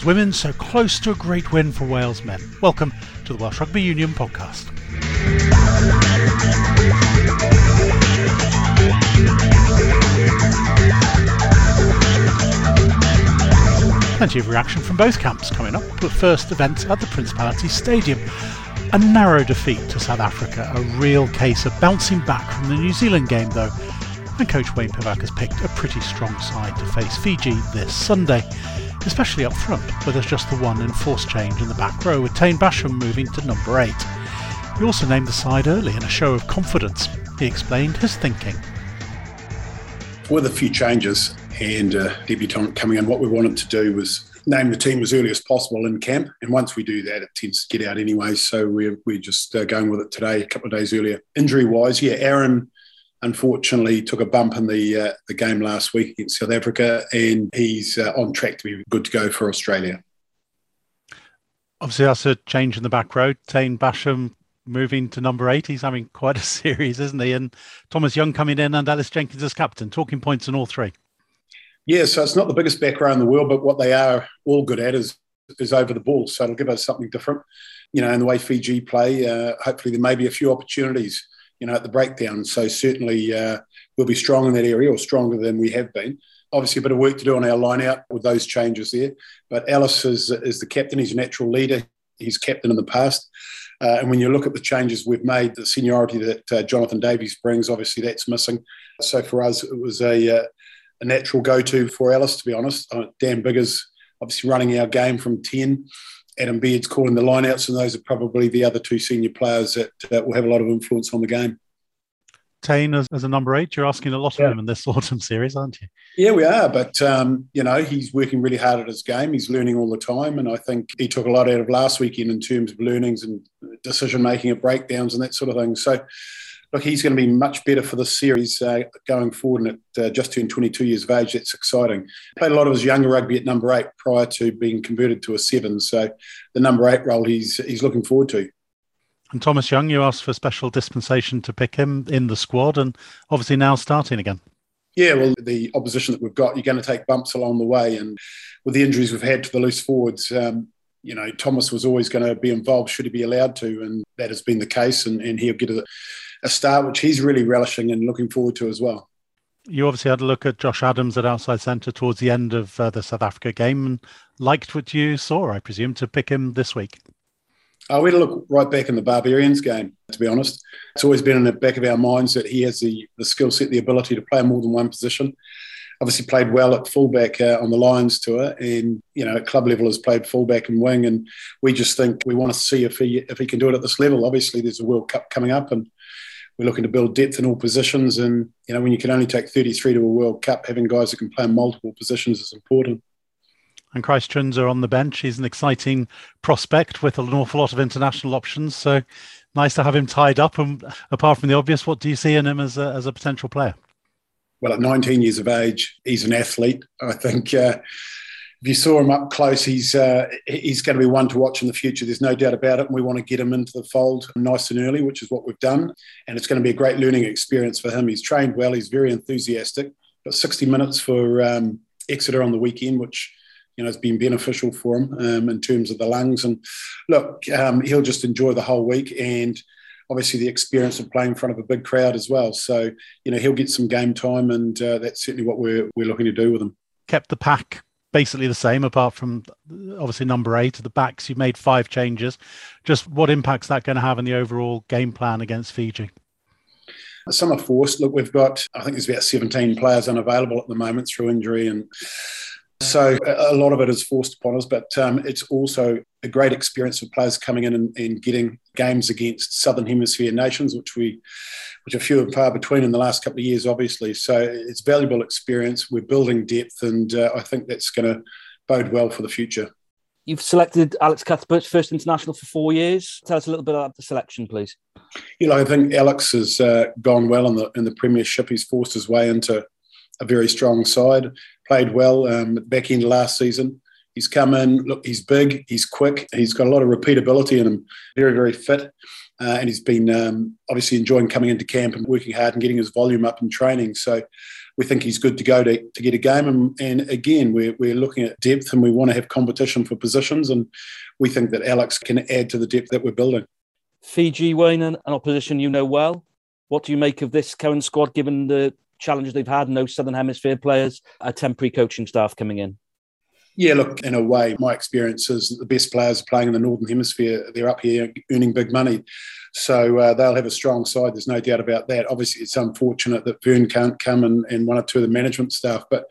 Wales women so close to a great win for Wales men. Welcome to the Welsh Rugby Union podcast. Plenty of reaction from both camps coming up, but first event at the Principality Stadium. A narrow defeat to South Africa, a real case of bouncing back from the New Zealand game though, and coach Wayne Pivac has picked a pretty strong side to face Fiji this Sunday especially up front, where there's just the one enforced change in the back row, with Taine Basham moving to number 8. He also named the side early in a show of confidence. He explained his thinking. With a few changes and a debutant coming in, what we wanted to do was name the team as early as possible in camp. And once we do that, it tends to get out anyway. So we're, we're just uh, going with it today, a couple of days earlier. Injury wise, yeah, Aaron unfortunately took a bump in the uh, the game last week against South Africa, and he's uh, on track to be good to go for Australia. Obviously, that's a change in the back row. Taine Basham moving to number eight. He's having quite a series, isn't he? And Thomas Young coming in and Ellis Jenkins as captain. Talking points in all three. Yeah, so it's not the biggest back row in the world, but what they are all good at is is over the ball. So it'll give us something different. You know, in the way Fiji play, uh, hopefully there may be a few opportunities you know, at the breakdown. So certainly uh, we'll be strong in that area or stronger than we have been. Obviously, a bit of work to do on our line out with those changes there. But Ellis is, is the captain. He's a natural leader. He's captain in the past. Uh, and when you look at the changes we've made, the seniority that uh, Jonathan Davies brings, obviously that's missing. So for us, it was a, uh, a natural go-to for Ellis, to be honest. Uh, Dan Biggar's obviously running our game from 10. Adam Beard's calling the lineouts, and those are probably the other two senior players that uh, will have a lot of influence on the game. Taine as, as a number eight, you're asking a lot of yeah. him in this autumn series, aren't you? Yeah, we are. But, um, you know, he's working really hard at his game. He's learning all the time. And I think he took a lot out of last weekend in terms of learnings and decision making at breakdowns and that sort of thing. So, look, he's going to be much better for this series uh, going forward. And at uh, just turned 22 years of age, that's exciting. Played a lot of his younger rugby at number eight prior to being converted to a seven. So the number eight role he's he's looking forward to. And Thomas Young, you asked for special dispensation to pick him in the squad, and obviously now starting again. Yeah, well, the opposition that we've got, you're going to take bumps along the way, and with the injuries we've had to the loose forwards, um, you know, Thomas was always going to be involved should he be allowed to, and that has been the case, and, and he'll get a, a start, which he's really relishing and looking forward to as well. You obviously had a look at Josh Adams at outside centre towards the end of uh, the South Africa game and liked what you saw, I presume, to pick him this week. Oh, we had to look right back in the Barbarians game, to be honest. It's always been in the back of our minds that he has the, the skill set, the ability to play more than one position. Obviously, played well at fullback uh, on the Lions tour, and you know at club level has played fullback and wing. And we just think we want to see if he if he can do it at this level. Obviously, there's a World Cup coming up, and we're looking to build depth in all positions. And, you know, when you can only take 33 to a World Cup, having guys that can play in multiple positions is important. And Christ are on the bench. He's an exciting prospect with an awful lot of international options. So nice to have him tied up. And apart from the obvious, what do you see in him as a, as a potential player? Well, at 19 years of age, he's an athlete. I think uh, if you saw him up close, he's uh, he's going to be one to watch in the future. There's no doubt about it. And we want to get him into the fold nice and early, which is what we've done. And it's going to be a great learning experience for him. He's trained well. He's very enthusiastic. Got 60 minutes for um, Exeter on the weekend, which you know has been beneficial for him um, in terms of the lungs. And look, um, he'll just enjoy the whole week and obviously the experience of playing in front of a big crowd as well. So, you know, he'll get some game time, and uh, that's certainly what we're, we're looking to do with him. Kept the pack basically the same, apart from obviously number eight. The backs, you made five changes. Just what impact's that going to have on the overall game plan against Fiji? Some are forced. Look, we've got, I think there's about 17 players unavailable at the moment through injury. And so a lot of it is forced upon us, but um, it's also a great experience for players coming in and, and, getting games against Southern Hemisphere nations, which we, which are few and far between in the last couple of years, obviously. So it's valuable experience. We're building depth, and uh, I think that's going to bode well for the future. You've selected Alex Cuthbert's first international for four years. Tell us a little bit about the selection, please. You know, I think Alex has uh, gone well in the in the Premiership. He's forced his way into a very strong side. Played well um, back end last season. He's come in. Look, he's big. He's quick. He's got a lot of repeatability in him. Very, very fit. Uh, and he's been um, obviously enjoying coming into camp and working hard and getting his volume up in training. So, we think he's good to go to, to get a game. And, and again, we're, we're looking at depth and we want to have competition for positions. And we think that Alex can add to the depth that we're building. Fiji, Wayne, an opposition you know well. What do you make of this current squad, given the challenges they've had, no Southern Hemisphere players, a temporary coaching staff coming in? Yeah, look, in a way, my experience is the best players are playing in the Northern Hemisphere. They're up here earning big money. So uh, they'll have a strong side. There's no doubt about that. Obviously, it's unfortunate that Vern can't come and, and one or two of the management staff. But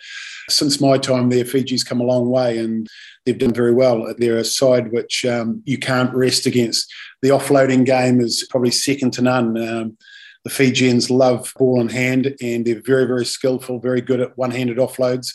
since my time there, Fiji's come a long way and they've done very well. They're a side which um, you can't rest against. The offloading game is probably second to none. Um, the Fijians love ball in hand and they're very, very skillful, very good at one handed offloads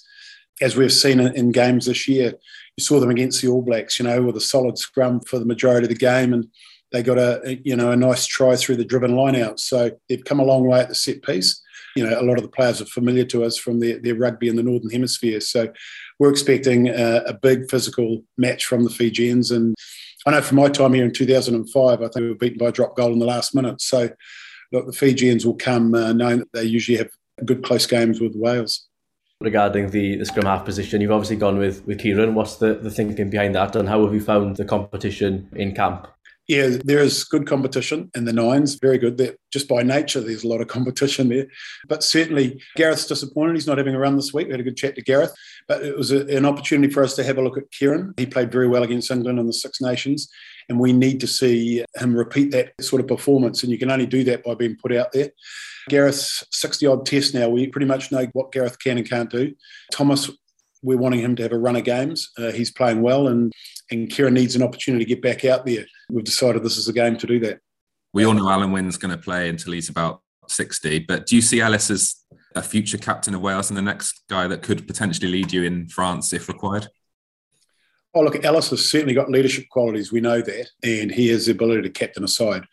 as we've seen in games this year. You saw them against the All Blacks, you know, with a solid scrum for the majority of the game, and they got a you know a nice try through the driven line out. So they've come a long way at the set piece. You know, a lot of the players are familiar to us from their, their rugby in the Northern Hemisphere. So we're expecting a, a big physical match from the Fijians. And I know from my time here in 2005, I think we were beaten by a drop goal in the last minute. So look, the Fijians will come uh, knowing that they usually have good close games with Wales regarding the, the scrum half position. You've obviously gone with, with Kieran. What's the, the thinking behind that and how have you found the competition in camp? Yeah, there is good competition in the nines, very good. Just by nature, there's a lot of competition there. But certainly, Gareth's disappointed. He's not having a run this week. We had a good chat to Gareth, but it was a, an opportunity for us to have a look at Kieran. He played very well against England in the Six Nations, and we need to see him repeat that sort of performance. And you can only do that by being put out there. Gareth's 60 odd tests now. We pretty much know what Gareth can and can't do. Thomas, we're wanting him to have a run of games. Uh, he's playing well, and, and Kieran needs an opportunity to get back out there. We've decided this is a game to do that. We all know Alun Wyn's going to play until he's about 60, but do you see Ellis as a future captain of Wales and the next guy that could potentially lead you in France if required? Oh, look, Ellis has certainly got leadership qualities. We know that. And he has the ability to captain a side.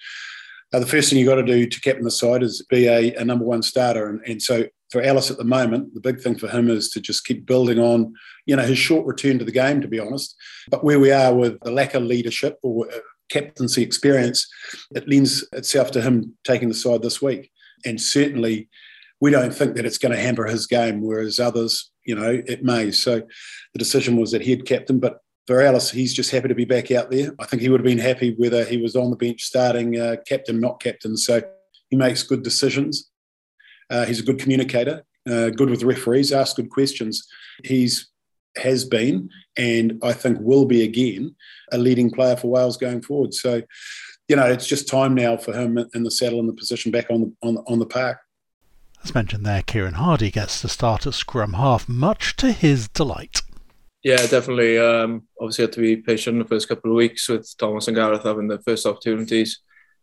Uh, the first thing you've got to do to captain the side is be a, a number one starter. And, and so for Ellis at the moment, the big thing for him is to just keep building on, you know, his short return to the game, to be honest. But where we are with the lack of leadership or uh, captaincy experience, it lends itself to him taking the side this week. And certainly, we don't think that it's going to hamper his game, whereas others, you know, it may. So the decision was that he'd captain, but for Ellis, he's just happy to be back out there. I think he would have been happy whether he was on the bench starting uh, captain, not captain. So he makes good decisions. Uh, he's a good communicator, uh, good with referees, asks good questions. He's has been, and I think will be again, a leading player for Wales going forward. So, you know, it's just time now for him in the saddle and the position back on the on, on the park. As mentioned there, Kieran Hardy gets to start at scrum half, much to his delight. Yeah, definitely. Um, obviously, had to be patient the first couple of weeks with Thomas and Gareth having the first opportunities.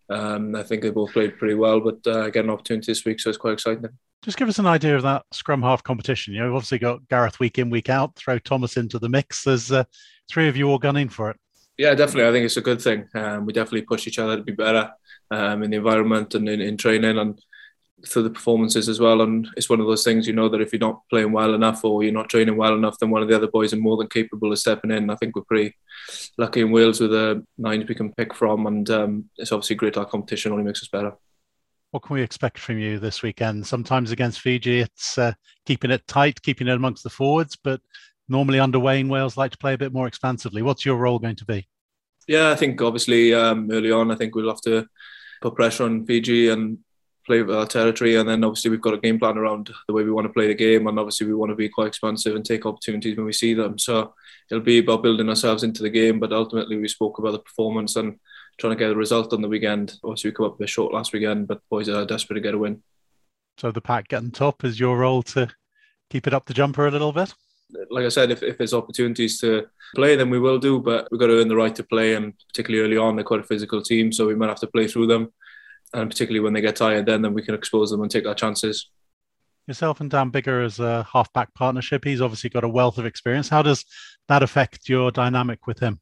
Um, I think they both played pretty well, but uh, getting an opportunity this week, so it's quite exciting. Just give us an idea of that scrum half competition. You know, we've obviously got Gareth week in, week out. Throw Thomas into the mix. There's uh, three of you all gunning for it. Yeah, definitely. I think it's a good thing. Um, we definitely push each other to be better um, in the environment and in, in training. And through the performances as well. And it's one of those things, you know, that if you're not playing well enough or you're not training well enough, then one of the other boys are more than capable of stepping in. I think we're pretty lucky in Wales with the nines we can pick from, and um, it's obviously great. Our competition only makes us better. What can we expect from you this weekend? Sometimes against Fiji, it's uh, keeping it tight, keeping it amongst the forwards, but normally under Wayne, Wales like to play a bit more expansively. What's your role going to be? Yeah, I think obviously um, early on, I think we'll have to put pressure on Fiji and play with our territory, and then obviously we've got a game plan around the way we want to play the game, and obviously we want to be quite expansive and take opportunities when we see them. So it'll be about building ourselves into the game, but ultimately we spoke about the performance and trying to get a result on the weekend. Obviously we come up a bit short last weekend, but boys are desperate to get a win. So the pack getting top is your role to keep it up the jumper a little bit. Like I said, if, if there's opportunities to play, then we will do. But we've got to earn the right to play, and particularly early on, they're quite a physical team, so we might have to play through them and particularly when they get tired, then then we can expose them and take our chances. Yourself and Dan Biggar as a halfback partnership. He's obviously got a wealth of experience. How does that affect your dynamic with him?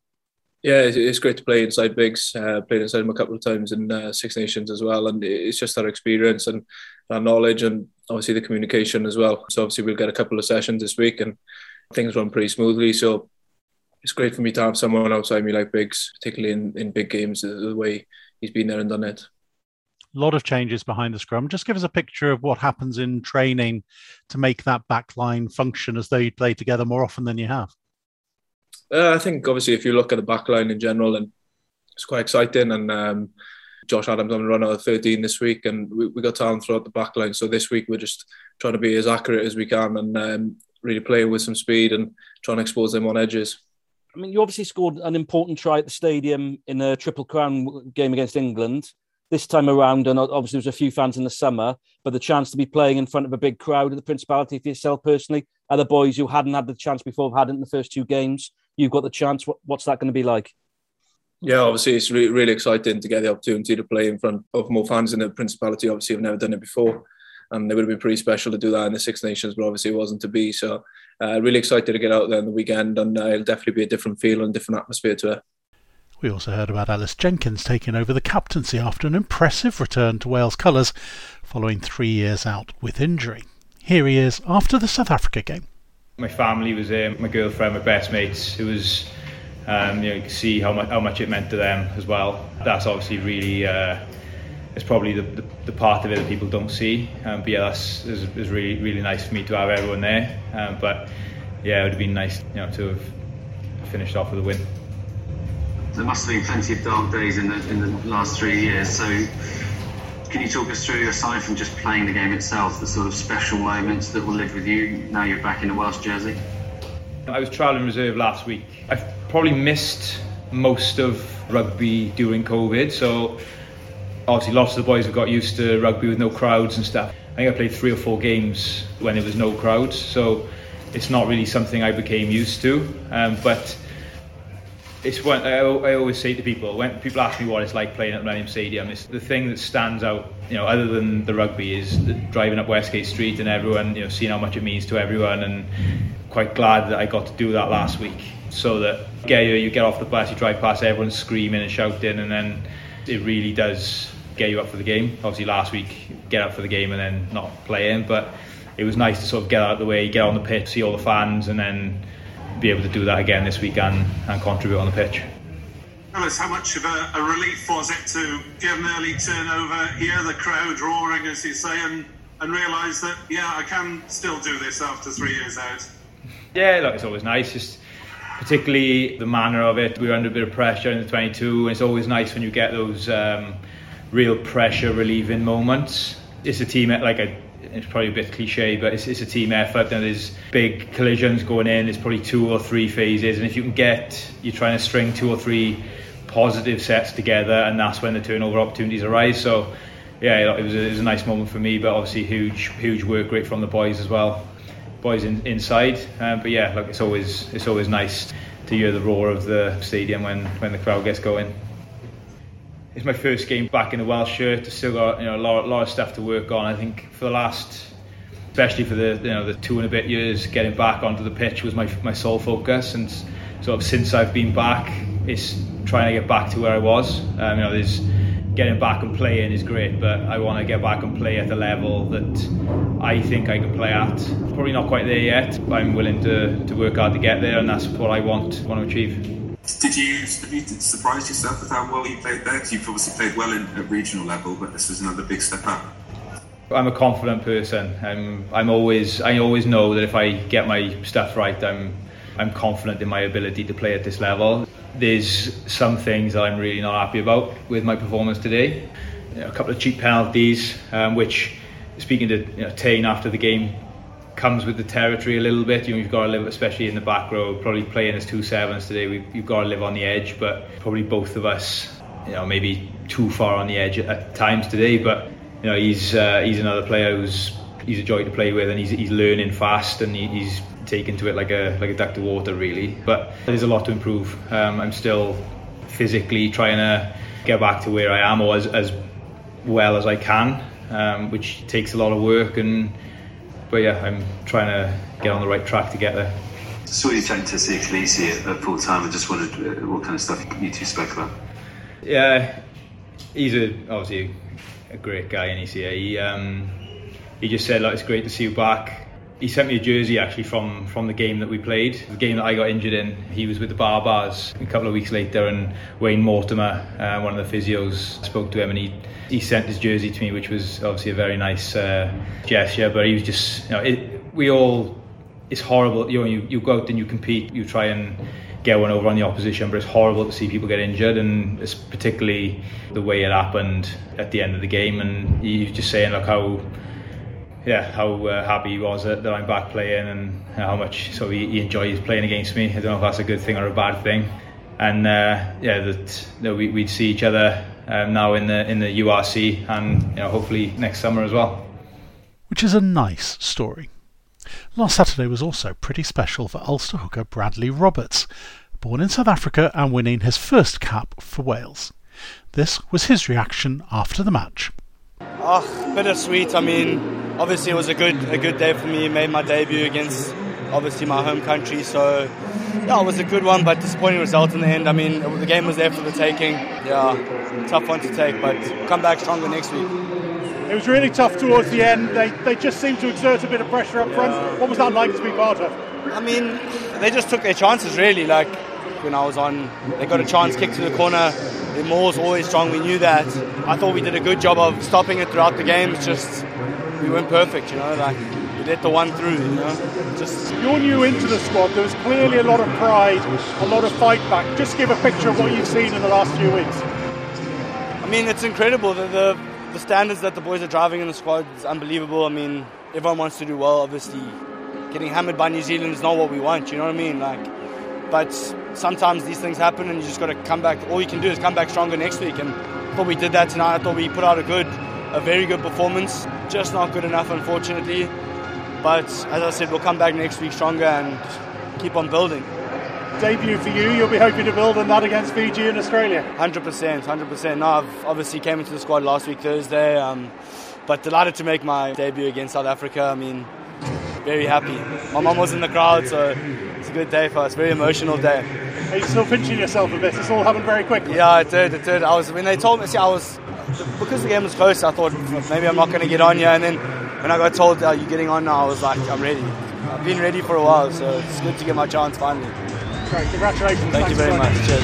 Yeah, it's great to play inside Biggs. Uh, played inside him a couple of times in uh, Six Nations as well, and it's just our experience and our knowledge, and obviously the communication as well. So obviously we'll get a couple of sessions this week, and things run pretty smoothly. So it's great for me to have someone outside me like Biggs, particularly in, in big games, the way he's been there and done it lot of changes behind the scrum. Just give us a picture of what happens in training to make that back line function as though you play together more often than you have. Uh, I think obviously if you look at the back line in general, and it's quite exciting. And um, Josh Adams on the run out of 13 this week, and we, we got talent throughout the back line. So this week we're just trying to be as accurate as we can and um, really play with some speed and trying to expose them on edges. I mean, you obviously scored an important try at the stadium in a Triple Crown game against England. This time around, and obviously there was a few fans in the summer, but the chance to be playing in front of a big crowd at the Principality for yourself personally, other boys who hadn't had the chance before have had it in the first two games. You've got the chance. What's that going to be like? Yeah, obviously it's really, really exciting to get the opportunity to play in front of more fans in the Principality. Obviously, I've never done it before, and it would have been pretty special to do that in the Six Nations, but obviously it wasn't to be. So, uh, really excited to get out there on the weekend, and uh, it'll definitely be a different feel and different atmosphere to it. We also heard about Ellis Jenkins taking over the captaincy after an impressive return to Wales colours following three years out with injury. Here he is after the South Africa game. My family was there, my girlfriend, my best mates. It was, um, you know, you can see how much, how much it meant to them as well. That's obviously really, uh, it's probably the, the, the, part of it that people don't see. Um, but yeah, that's was, really, really nice for me to have everyone there. Um, but yeah, it would have been nice, you know, to have finished off with a win there must have been plenty of dark days in the in the last three years. So, can you talk us through, aside from just playing the game itself, the sort of special moments that will live with you now you're back in a Welsh jersey? I was travelling reserve last week. I've probably missed most of rugby during COVID, so obviously lots of the boys have got used to rugby with no crowds and stuff. I think I played three or four games when there was no crowds, so it's not really something I became used to. Um, but it's what I, I, always say to people when people ask me what it's like playing at Millennium Stadium. It's the thing that stands out, you know, other than the rugby, is the, driving up Westgate Street and everyone, you know, seeing how much it means to everyone, and quite glad that I got to do that last week. So that get you, you get off the bus, you drive past everyone screaming and shouting, and then it really does get you up for the game. Obviously, last week get up for the game and then not playing, but it was nice to sort of get out of the way, get on the pitch, see all the fans, and then be able to do that again this week and, and contribute on the pitch. Tell us how much of a, a, relief was it to get an early turnover, hear the crowd roaring, as you say, and, and realise that, yeah, I can still do this after three years out? Yeah, look, it's always nice. Just particularly the manner of it. We were under a bit of pressure in the 22, and it's always nice when you get those um, real pressure relieving moments. It's a team like a it's probably a bit cliche, but it's, it's a team effort there's big collisions going in. There's probably two or three phases, and if you can get, you're trying to string two or three positive sets together, and that's when the turnover opportunities arise. So, yeah, it was a, it was a nice moment for me, but obviously huge, huge work rate from the boys as well, boys in, inside. Um, but yeah, look, it's always it's always nice to hear the roar of the stadium when when the crowd gets going it's my first game back in the Welsh shirt. I've still got you know a lot, lot of stuff to work on. I think for the last, especially for the you know the two and a bit years, getting back onto the pitch was my my sole focus. And sort of since I've been back, it's trying to get back to where I was. Um, you know, there's getting back and playing is great, but I want to get back and play at the level that I think I can play at. Probably not quite there yet, but I'm willing to, to work hard to get there, and that's what I want want to achieve. Did you, have you surprised yourself with how well you played there? Because you've obviously played well in, at regional level, but this was another big step up. I'm a confident person. I'm, I'm always, I always know that if I get my stuff right, I'm, I'm confident in my ability to play at this level. There's some things that I'm really not happy about with my performance today. You know, a couple of cheap penalties, um, which, speaking to you know, Taine after the game, comes with the territory a little bit. You know, you've got to live, especially in the back row, probably playing as two sevens today. We've, you've got to live on the edge, but probably both of us, you know, maybe too far on the edge at, at times today. But you know, he's uh, he's another player who's he's a joy to play with, and he's he's learning fast, and he, he's taken to it like a like a duck to water, really. But there's a lot to improve. Um, I'm still physically trying to get back to where I am, or as, as well as I can, um, which takes a lot of work and but yeah, I'm trying to get on the right track to get there. Saw you chatting to Siya Kolisi at full time. I just wondered uh, what kind of stuff you two spoke about. Yeah, he's a, obviously a great guy, and he's here. He um, he just said, "Like it's great to see you back." He sent me a jersey actually from from the game that we played, the game that I got injured in. He was with the Barbars a couple of weeks later, and Wayne Mortimer, uh, one of the physios, spoke to him, and he he sent his jersey to me, which was obviously a very nice uh, gesture. But he was just, you know, it, we all, it's horrible. You know, you, you go out and you compete, you try and get one over on the opposition, but it's horrible to see people get injured, and it's particularly the way it happened at the end of the game. And he's just saying look, how yeah, how uh, happy he was that, that, I'm back playing and how much so he, he, enjoys playing against me. I don't know if that's a good thing or a bad thing. And uh, yeah, that, that we, would see each other um, now in the in the URC and you know hopefully next summer as well. Which is a nice story. Last Saturday was also pretty special for Ulster hooker Bradley Roberts, born in South Africa and winning his first cap for Wales. This was his reaction after the match. Oh, bittersweet. I mean, obviously it was a good a good day for me. Made my debut against obviously my home country, so yeah, it was a good one, but disappointing result in the end. I mean, the game was there for the taking. Yeah, tough one to take, but come back stronger next week. It was really tough towards the end. They, they just seemed to exert a bit of pressure up front. What was that like to be part of? I mean, they just took their chances really. Like when I was on, they got a chance, kick to the corner. The maul's always strong. We knew that. I thought we did a good job of stopping it throughout the game. It's just we weren't perfect, you know, like we let the one through, you know. Just you're new into the squad. There was clearly a lot of pride, a lot of fight back. Just give a picture of what you've seen in the last few weeks. I mean, it's incredible. The, the the standards that the boys are driving in the squad is unbelievable. I mean, everyone wants to do well. Obviously, getting hammered by New Zealand is not what we want. You know what I mean? Like, but sometimes these things happen, and you just got to come back. All you can do is come back stronger next week. And I thought we did that tonight. I thought we put out a good a very good performance. Just not good enough, unfortunately. But as I said, we'll come back next week stronger and keep on building. Debut for you, you'll be hoping to build on that against Fiji and Australia. 100%, 100%. No, I've obviously came into the squad last week Thursday, um, but delighted to make my debut against South Africa. I mean, very happy. My mum was in the crowd, so good day for us. Very emotional day. Are you still pinching yourself a bit? This all happened very quickly. Yeah, it did. It did. I was when they told me. See, I was because the game was close, I thought maybe I'm not going to get on here. And then when I got told, "Are you getting on now?" I was like, "I'm ready. I've been ready for a while, so it's good to get my chance finally." Great, congratulations. Thank you very much. Cheers.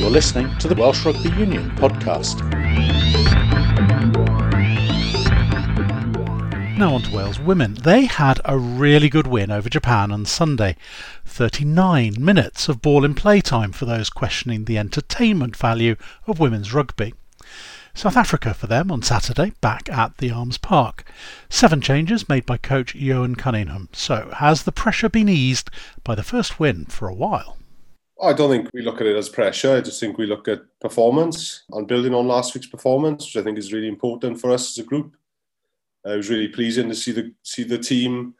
You're listening to the Welsh Rugby Union podcast. Now on to Wales women. They had a really good win over Japan on Sunday. 39 minutes of ball in play time for those questioning the entertainment value of women's rugby. South Africa for them on Saturday, back at the Arms Park. Seven changes made by coach Ioan Cunningham. So, has the pressure been eased by the first win for a while? I don't think we look at it as pressure. I just think we look at performance and building on last week's performance, which I think is really important for us as a group. Uh, it was really pleasing to see the see the team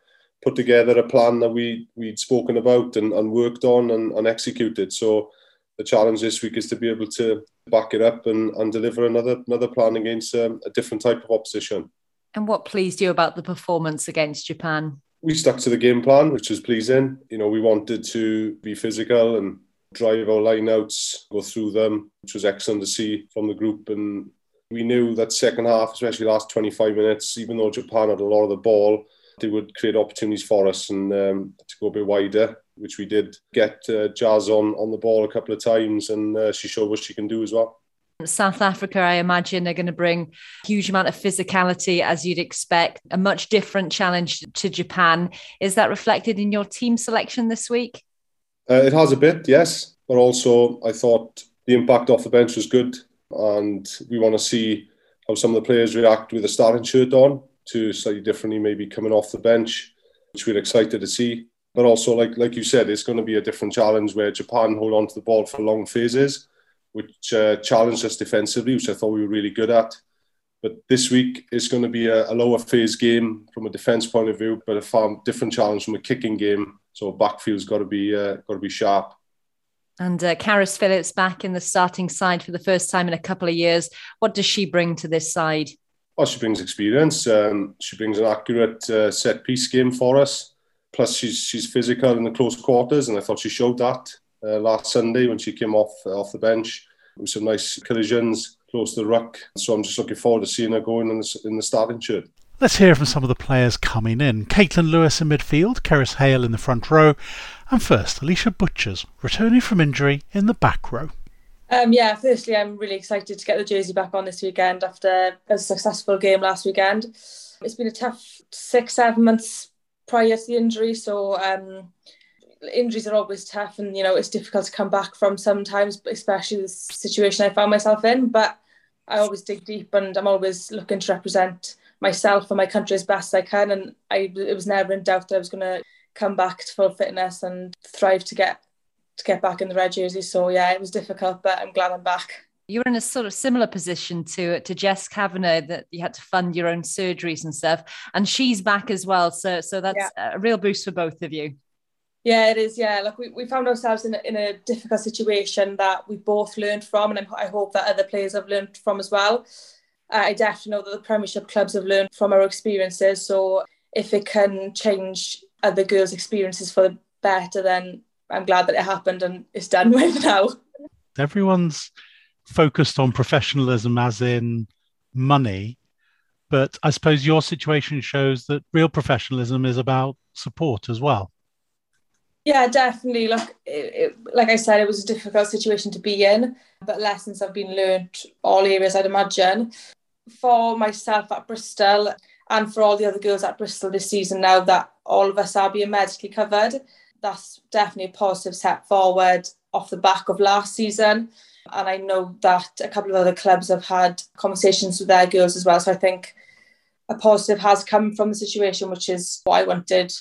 put together a plan that we we'd spoken about and, and worked on and, and executed. So the challenge this week is to be able to back it up and, and deliver another another plan against um, a different type of opposition. And what pleased you about the performance against Japan? We stuck to the game plan, which was pleasing. You know, we wanted to be physical and drive our lineouts, go through them, which was excellent to see from the group. And we knew that second half, especially last 25 minutes, even though Japan had a lot of the ball, they would create opportunities for us and um, to go a bit wider, which we did. Get uh, Jazz on, on the ball a couple of times and uh, she showed what she can do as well. South Africa, I imagine, are going to bring a huge amount of physicality, as you'd expect, a much different challenge to Japan. Is that reflected in your team selection this week? Uh, it has a bit, yes. But also, I thought the impact off the bench was good and we want to see how some of the players react with a starting shirt on to slightly differently, maybe coming off the bench, which we're excited to see. But also, like like you said, it's going to be a different challenge where Japan hold on to the ball for long phases, which uh, challenged us defensively, which I thought we were really good at. But this week is going to be a, a lower phase game from a defence point of view, but a far different challenge from a kicking game. So backfield's got to be uh, got to be sharp. And uh, Carys Phillips back in the starting side for the first time in a couple of years. What does she bring to this side? Well, she brings experience. Um, she brings an accurate uh, set piece game for us. Plus, she's she's physical in the close quarters, and I thought she showed that uh, last Sunday when she came off uh, off the bench. with some nice collisions close to the ruck. So I'm just looking forward to seeing her going in the, in the starting shirt. Let's hear from some of the players coming in. Caitlin Lewis in midfield, Cerys Hale in the front row, and first, Alisha Butchers, returning from injury in the back row. Um, yeah, firstly, I'm really excited to get the jersey back on this weekend after a successful game last weekend. It's been a tough six, seven months prior to the injury, so um, injuries are always tough and you know it's difficult to come back from sometimes especially the situation i found myself in but i always dig deep and i'm always looking to represent myself and my country as best i can and i it was never in doubt that i was going to come back to full fitness and thrive to get to get back in the red jersey so yeah it was difficult but i'm glad i'm back You were in a sort of similar position to to Jess Kavanagh that you had to fund your own surgeries and stuff, and she's back as well. So so that's yeah. a real boost for both of you. Yeah, it is. Yeah, like we, we found ourselves in a, in a difficult situation that we both learned from, and I hope that other players have learned from as well. Uh, I definitely know that the Premiership clubs have learned from our experiences. So if it can change other girls' experiences for the better, then I'm glad that it happened and it's done with now. Everyone's focused on professionalism, as in money, but I suppose your situation shows that real professionalism is about support as well. Yeah, definitely. Look, it, it, like I said, it was a difficult situation to be in, but lessons have been learned all areas, I'd imagine. For myself at Bristol and for all the other girls at Bristol this season, now that all of us are being medically covered, that's definitely a positive step forward off the back of last season. And I know that a couple of other clubs have had conversations with their girls as well. So I think a positive has come from the situation, which is what I wanted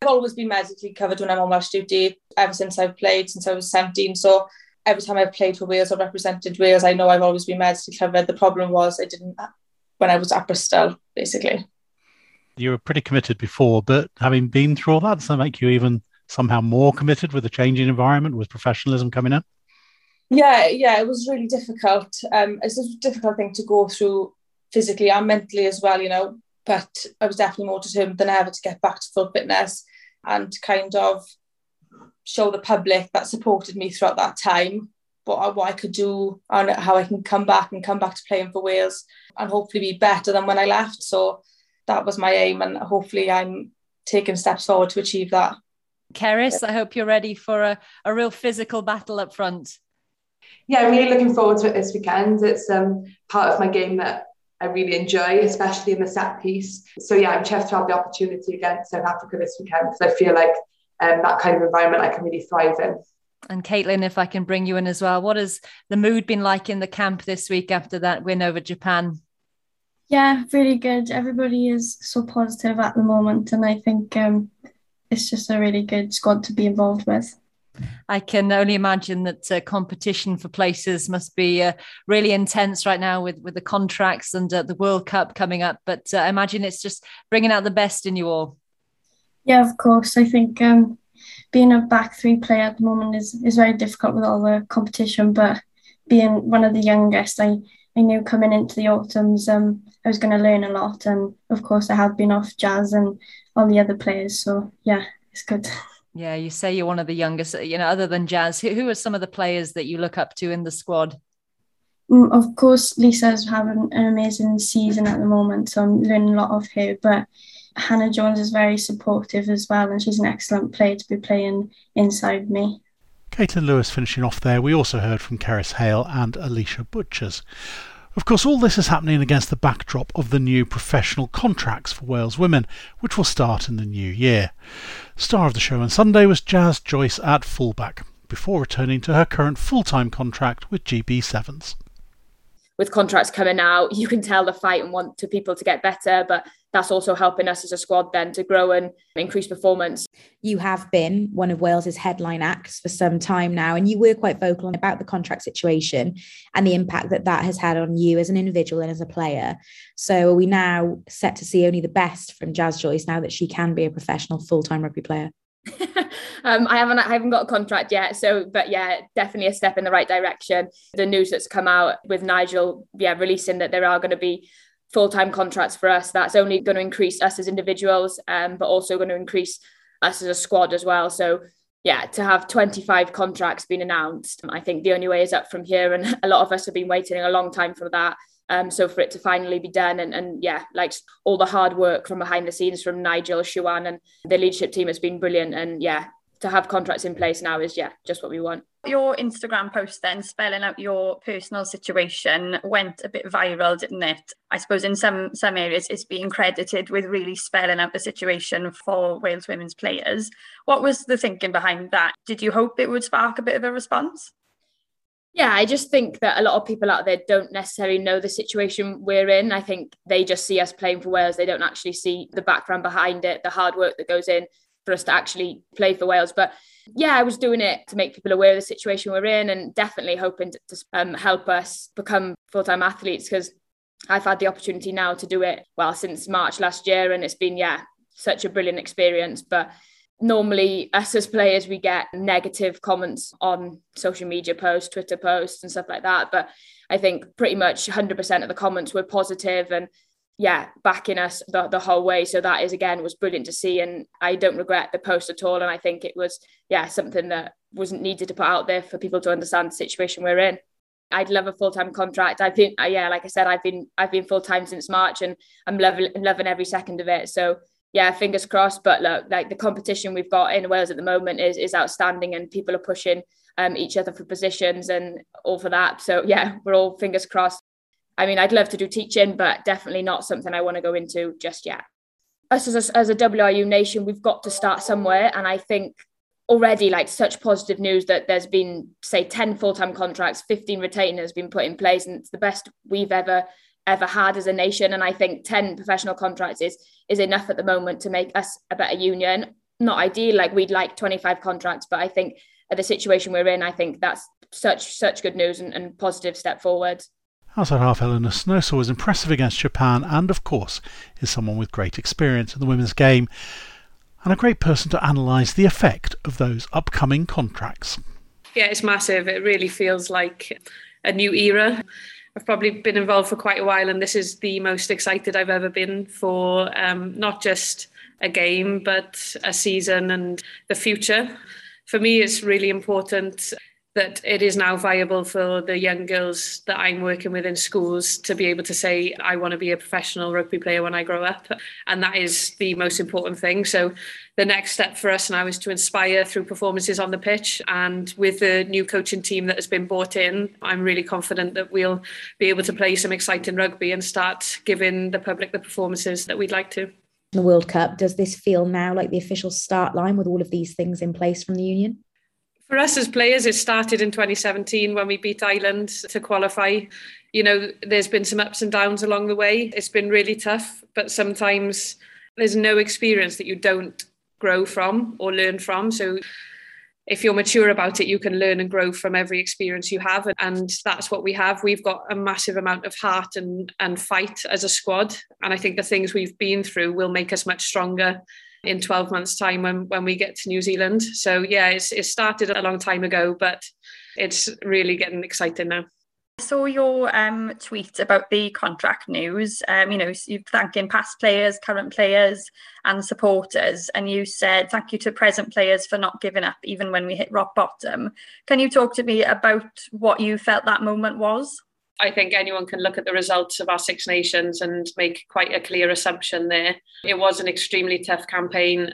I've always been medically covered when I'm on Welsh duty ever since I've played, since I was 17. So every time I've played for Wales or represented Wales, I know I've always been medically covered. The problem was I didn't when I was at Bristol, basically. You were pretty committed before, but having been through all that, does that make you even somehow more committed with the changing environment, with professionalism coming in? Yeah, yeah, it was really difficult. Um, it's a difficult thing to go through physically and mentally as well, you know. But I was definitely more determined than ever to get back to full fitness and kind of show the public that supported me throughout that time what, what I could do and how I can come back and come back to playing for Wales and hopefully be better than when I left. So that was my aim, and hopefully I'm taking steps forward to achieve that. Cerys, I hope you're ready for a, a real physical battle up front. Yeah, I'm really looking forward to it this weekend. It's um, part of my game that I really enjoy, especially in the set piece. So yeah, I'm chuffed to have the opportunity against South Africa this weekend because I feel like um, that kind of environment I can really thrive in. And Caitlin, if I can bring you in as well, what has the mood been like in the camp this week after that win over Japan? Yeah, really good. Everybody is so positive at the moment, and I think um, it's just a really good squad to be involved with. I can only imagine that uh, competition for places must be uh, really intense right now with, with the contracts and uh, the World Cup coming up. But uh, I imagine it's just bringing out the best in you all. Yeah, of course. I think um, being a back three player at the moment is, is very difficult with all the competition. But being one of the youngest, I, I knew coming into the autumns um, I was going to learn a lot. And of course, I have been off Jazz and all the other players. So yeah, it's good. Yeah, you say you're one of the youngest. You know, other than Jazz, who, who are some of the players that you look up to in the squad? Mm, of course, Lisa's having an amazing season at the moment, so I'm learning a lot of her. But Hannah Jones is very supportive as well, and she's an excellent player to be playing inside me. Caitlin Lewis finishing off there. We also heard from Cerys Hale and Alisha Butchers. Of course, all this is happening against the backdrop of the new professional contracts for Wales women, which will start in the new year. Star of the show on Sunday was Jazz Joyce at fullback, before returning to her current full time contract with GB Sevens with contracts coming out, you can tell the fight and want to people to get better, but that's also helping us as a squad then to grow and increase performance. You have been one of Wales's headline acts for some time now, and you were quite vocal about the contract situation and the impact that that has had on you as an individual and as a player. So are we now set to see only the best from Jazz Joyce now that she can be a professional full-time rugby player? Um, I haven't I haven't got a contract yet, so but yeah, definitely a step in the right direction. The news that's come out with Nigel, yeah, releasing that there are going to be full-time contracts for us. That's only going to increase us as individuals, um, but also going to increase us as a squad as well. So yeah, to have 25 contracts being announced, I think the only way is up from here. And a lot of us have been waiting a long time for that. Um, so for it to finally be done and, and yeah, like all the hard work from behind the scenes from Nigel, Siwan and the leadership team has been brilliant. And yeah, to have contracts in place now is yeah, just what we want. Your Instagram post then spelling out your personal situation went a bit viral, didn't it? I suppose in some some areas it's being credited with really spelling out the situation for Wales women's players. What was the thinking behind that? Did you hope it would spark a bit of a response? Yeah, I just think that a lot of people out there don't necessarily know the situation we're in. I think they just see us playing for Wales. They don't actually see the background behind it, the hard work that goes in for us to actually play for Wales. But yeah, I was doing it to make people aware of the situation we're in and definitely hoping to, um, help us become full time athletes because I've had the opportunity now to do it, well, since March last year. And it's been, yeah, such a brilliant experience. But normally us as players we get negative comments on social media posts twitter posts and stuff like that. But i think pretty much 100% of the comments were positive and yeah backing us the, the whole way. So that is again was brilliant to see. And i don't regret the post at all. And i think it was yeah something that wasn't needed to put out there for people to understand the situation we're in. I'd love a full time contract. I've been, yeah, like I said, I've been, I've been full time since March, and I'm loving, loving every second of it. So yeah, fingers crossed. But look, like the competition we've got in Wales at the moment is is outstanding, and people are pushing um, each other for positions and all for that. So yeah, we're all fingers crossed. I mean, I'd love to do teaching, but definitely not something I want to go into just yet. Us as a, as a WRU nation, we've got to start somewhere, and I think already like such positive news that there's been say 10 full-time contracts 15 retainers been put in place and it's the best we've ever ever had as a nation. And I think 10 professional contracts is, is enough at the moment to make us a better union. Not ideal, like we'd like 25 contracts, but I think at the situation we're in, I think that's such such good news and, and positive step forward. Outside half Elinor Snowsill was impressive against Japan and, of course, is someone with great experience in the women's game and a great person to analyse the effect of those upcoming contracts. Yeah, it's massive. It really feels like a new era. I've probably been involved for quite a while, and this is the most excited I've ever been for um, not just a game, but a season and the future. For me, it's really important that it is now viable for the young girls that I'm working with in schools to be able to say, I want to be a professional rugby player when I grow up. And that is the most important thing. So the next step for us now is to inspire through performances on the pitch. And with the new coaching team that has been brought in, I'm really confident that we'll be able to play some exciting rugby and start giving the public the performances that we'd like to. The World Cup, does this feel now like the official start line with all of these things in place from the Union? For us as players, it started in 2017 when we beat Ireland to qualify. You know, there's been some ups and downs along the way. It's been really tough, but sometimes there's no experience that you don't grow from or learn from. So if you're mature about it, you can learn and grow from every experience you have. And that's what we have. We've got a massive amount of heart and, and fight as a squad. And I think the things we've been through will make us much stronger in 12 months time when, when we get to New Zealand. So yeah, it's, it started a long time ago, but it's really getting exciting now. I saw your um, tweet about the contract news. Um, you know, you're thanking past players, current players, and supporters, and you said thank you to present players for not giving up even when we hit rock bottom. Can you talk to me about what you felt that moment was? I think anyone can look at the results of our Six Nations and make quite a clear assumption there. It was an extremely tough campaign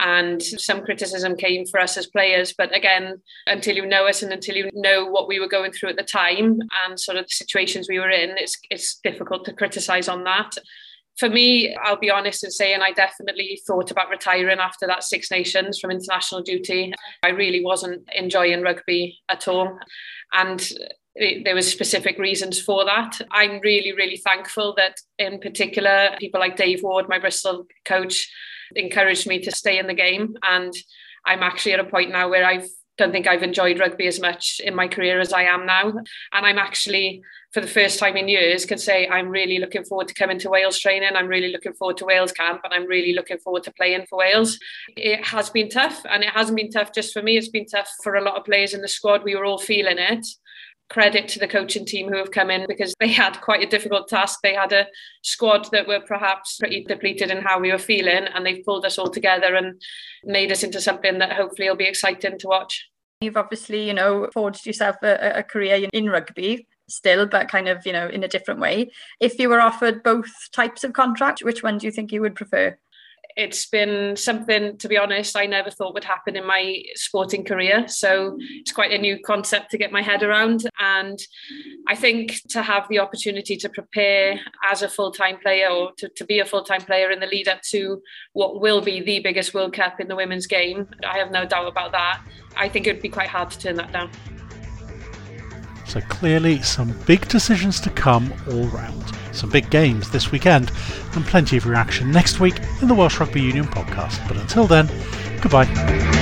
and some criticism came for us as players. But again, until you know us and until you know what we were going through at the time and sort of the situations we were in, it's it's difficult to criticise on that. For me, I'll be honest in saying I definitely thought about retiring after that Six Nations from international duty. I really wasn't enjoying rugby at all. And there was specific reasons for that. I'm really, really thankful that in particular people like Dave Ward, my Bristol coach, encouraged me to stay in the game. And I'm actually at a point now where I don't think I've enjoyed rugby as much in my career as I am now. And I'm actually, for the first time in years, can say I'm really looking forward to coming to Wales training. I'm really looking forward to Wales camp and I'm really looking forward to playing for Wales. It has been tough and it hasn't been tough just for me. It's been tough for a lot of players in the squad. We were all feeling it credit to the coaching team who have come in because they had quite a difficult task. They had a squad that were perhaps pretty depleted in how we were feeling, and they've pulled us all together and made us into something that hopefully will be exciting to watch. You've obviously, you know, forged yourself a, a career in rugby still, but kind of, you know, in a different way. If you were offered both types of contract, which one do you think you would prefer? It's been something, to be honest, I never thought would happen in my sporting career. So it's quite a new concept to get my head around. And I think to have the opportunity to prepare as a full time player or to, to be a full time player in the lead up to what will be the biggest World Cup in the women's game, I have no doubt about that. I think it would be quite hard to turn that down. So clearly, some big decisions to come all round. Some big games this weekend, and plenty of reaction next week in the Welsh Rugby Union podcast. But until then, goodbye.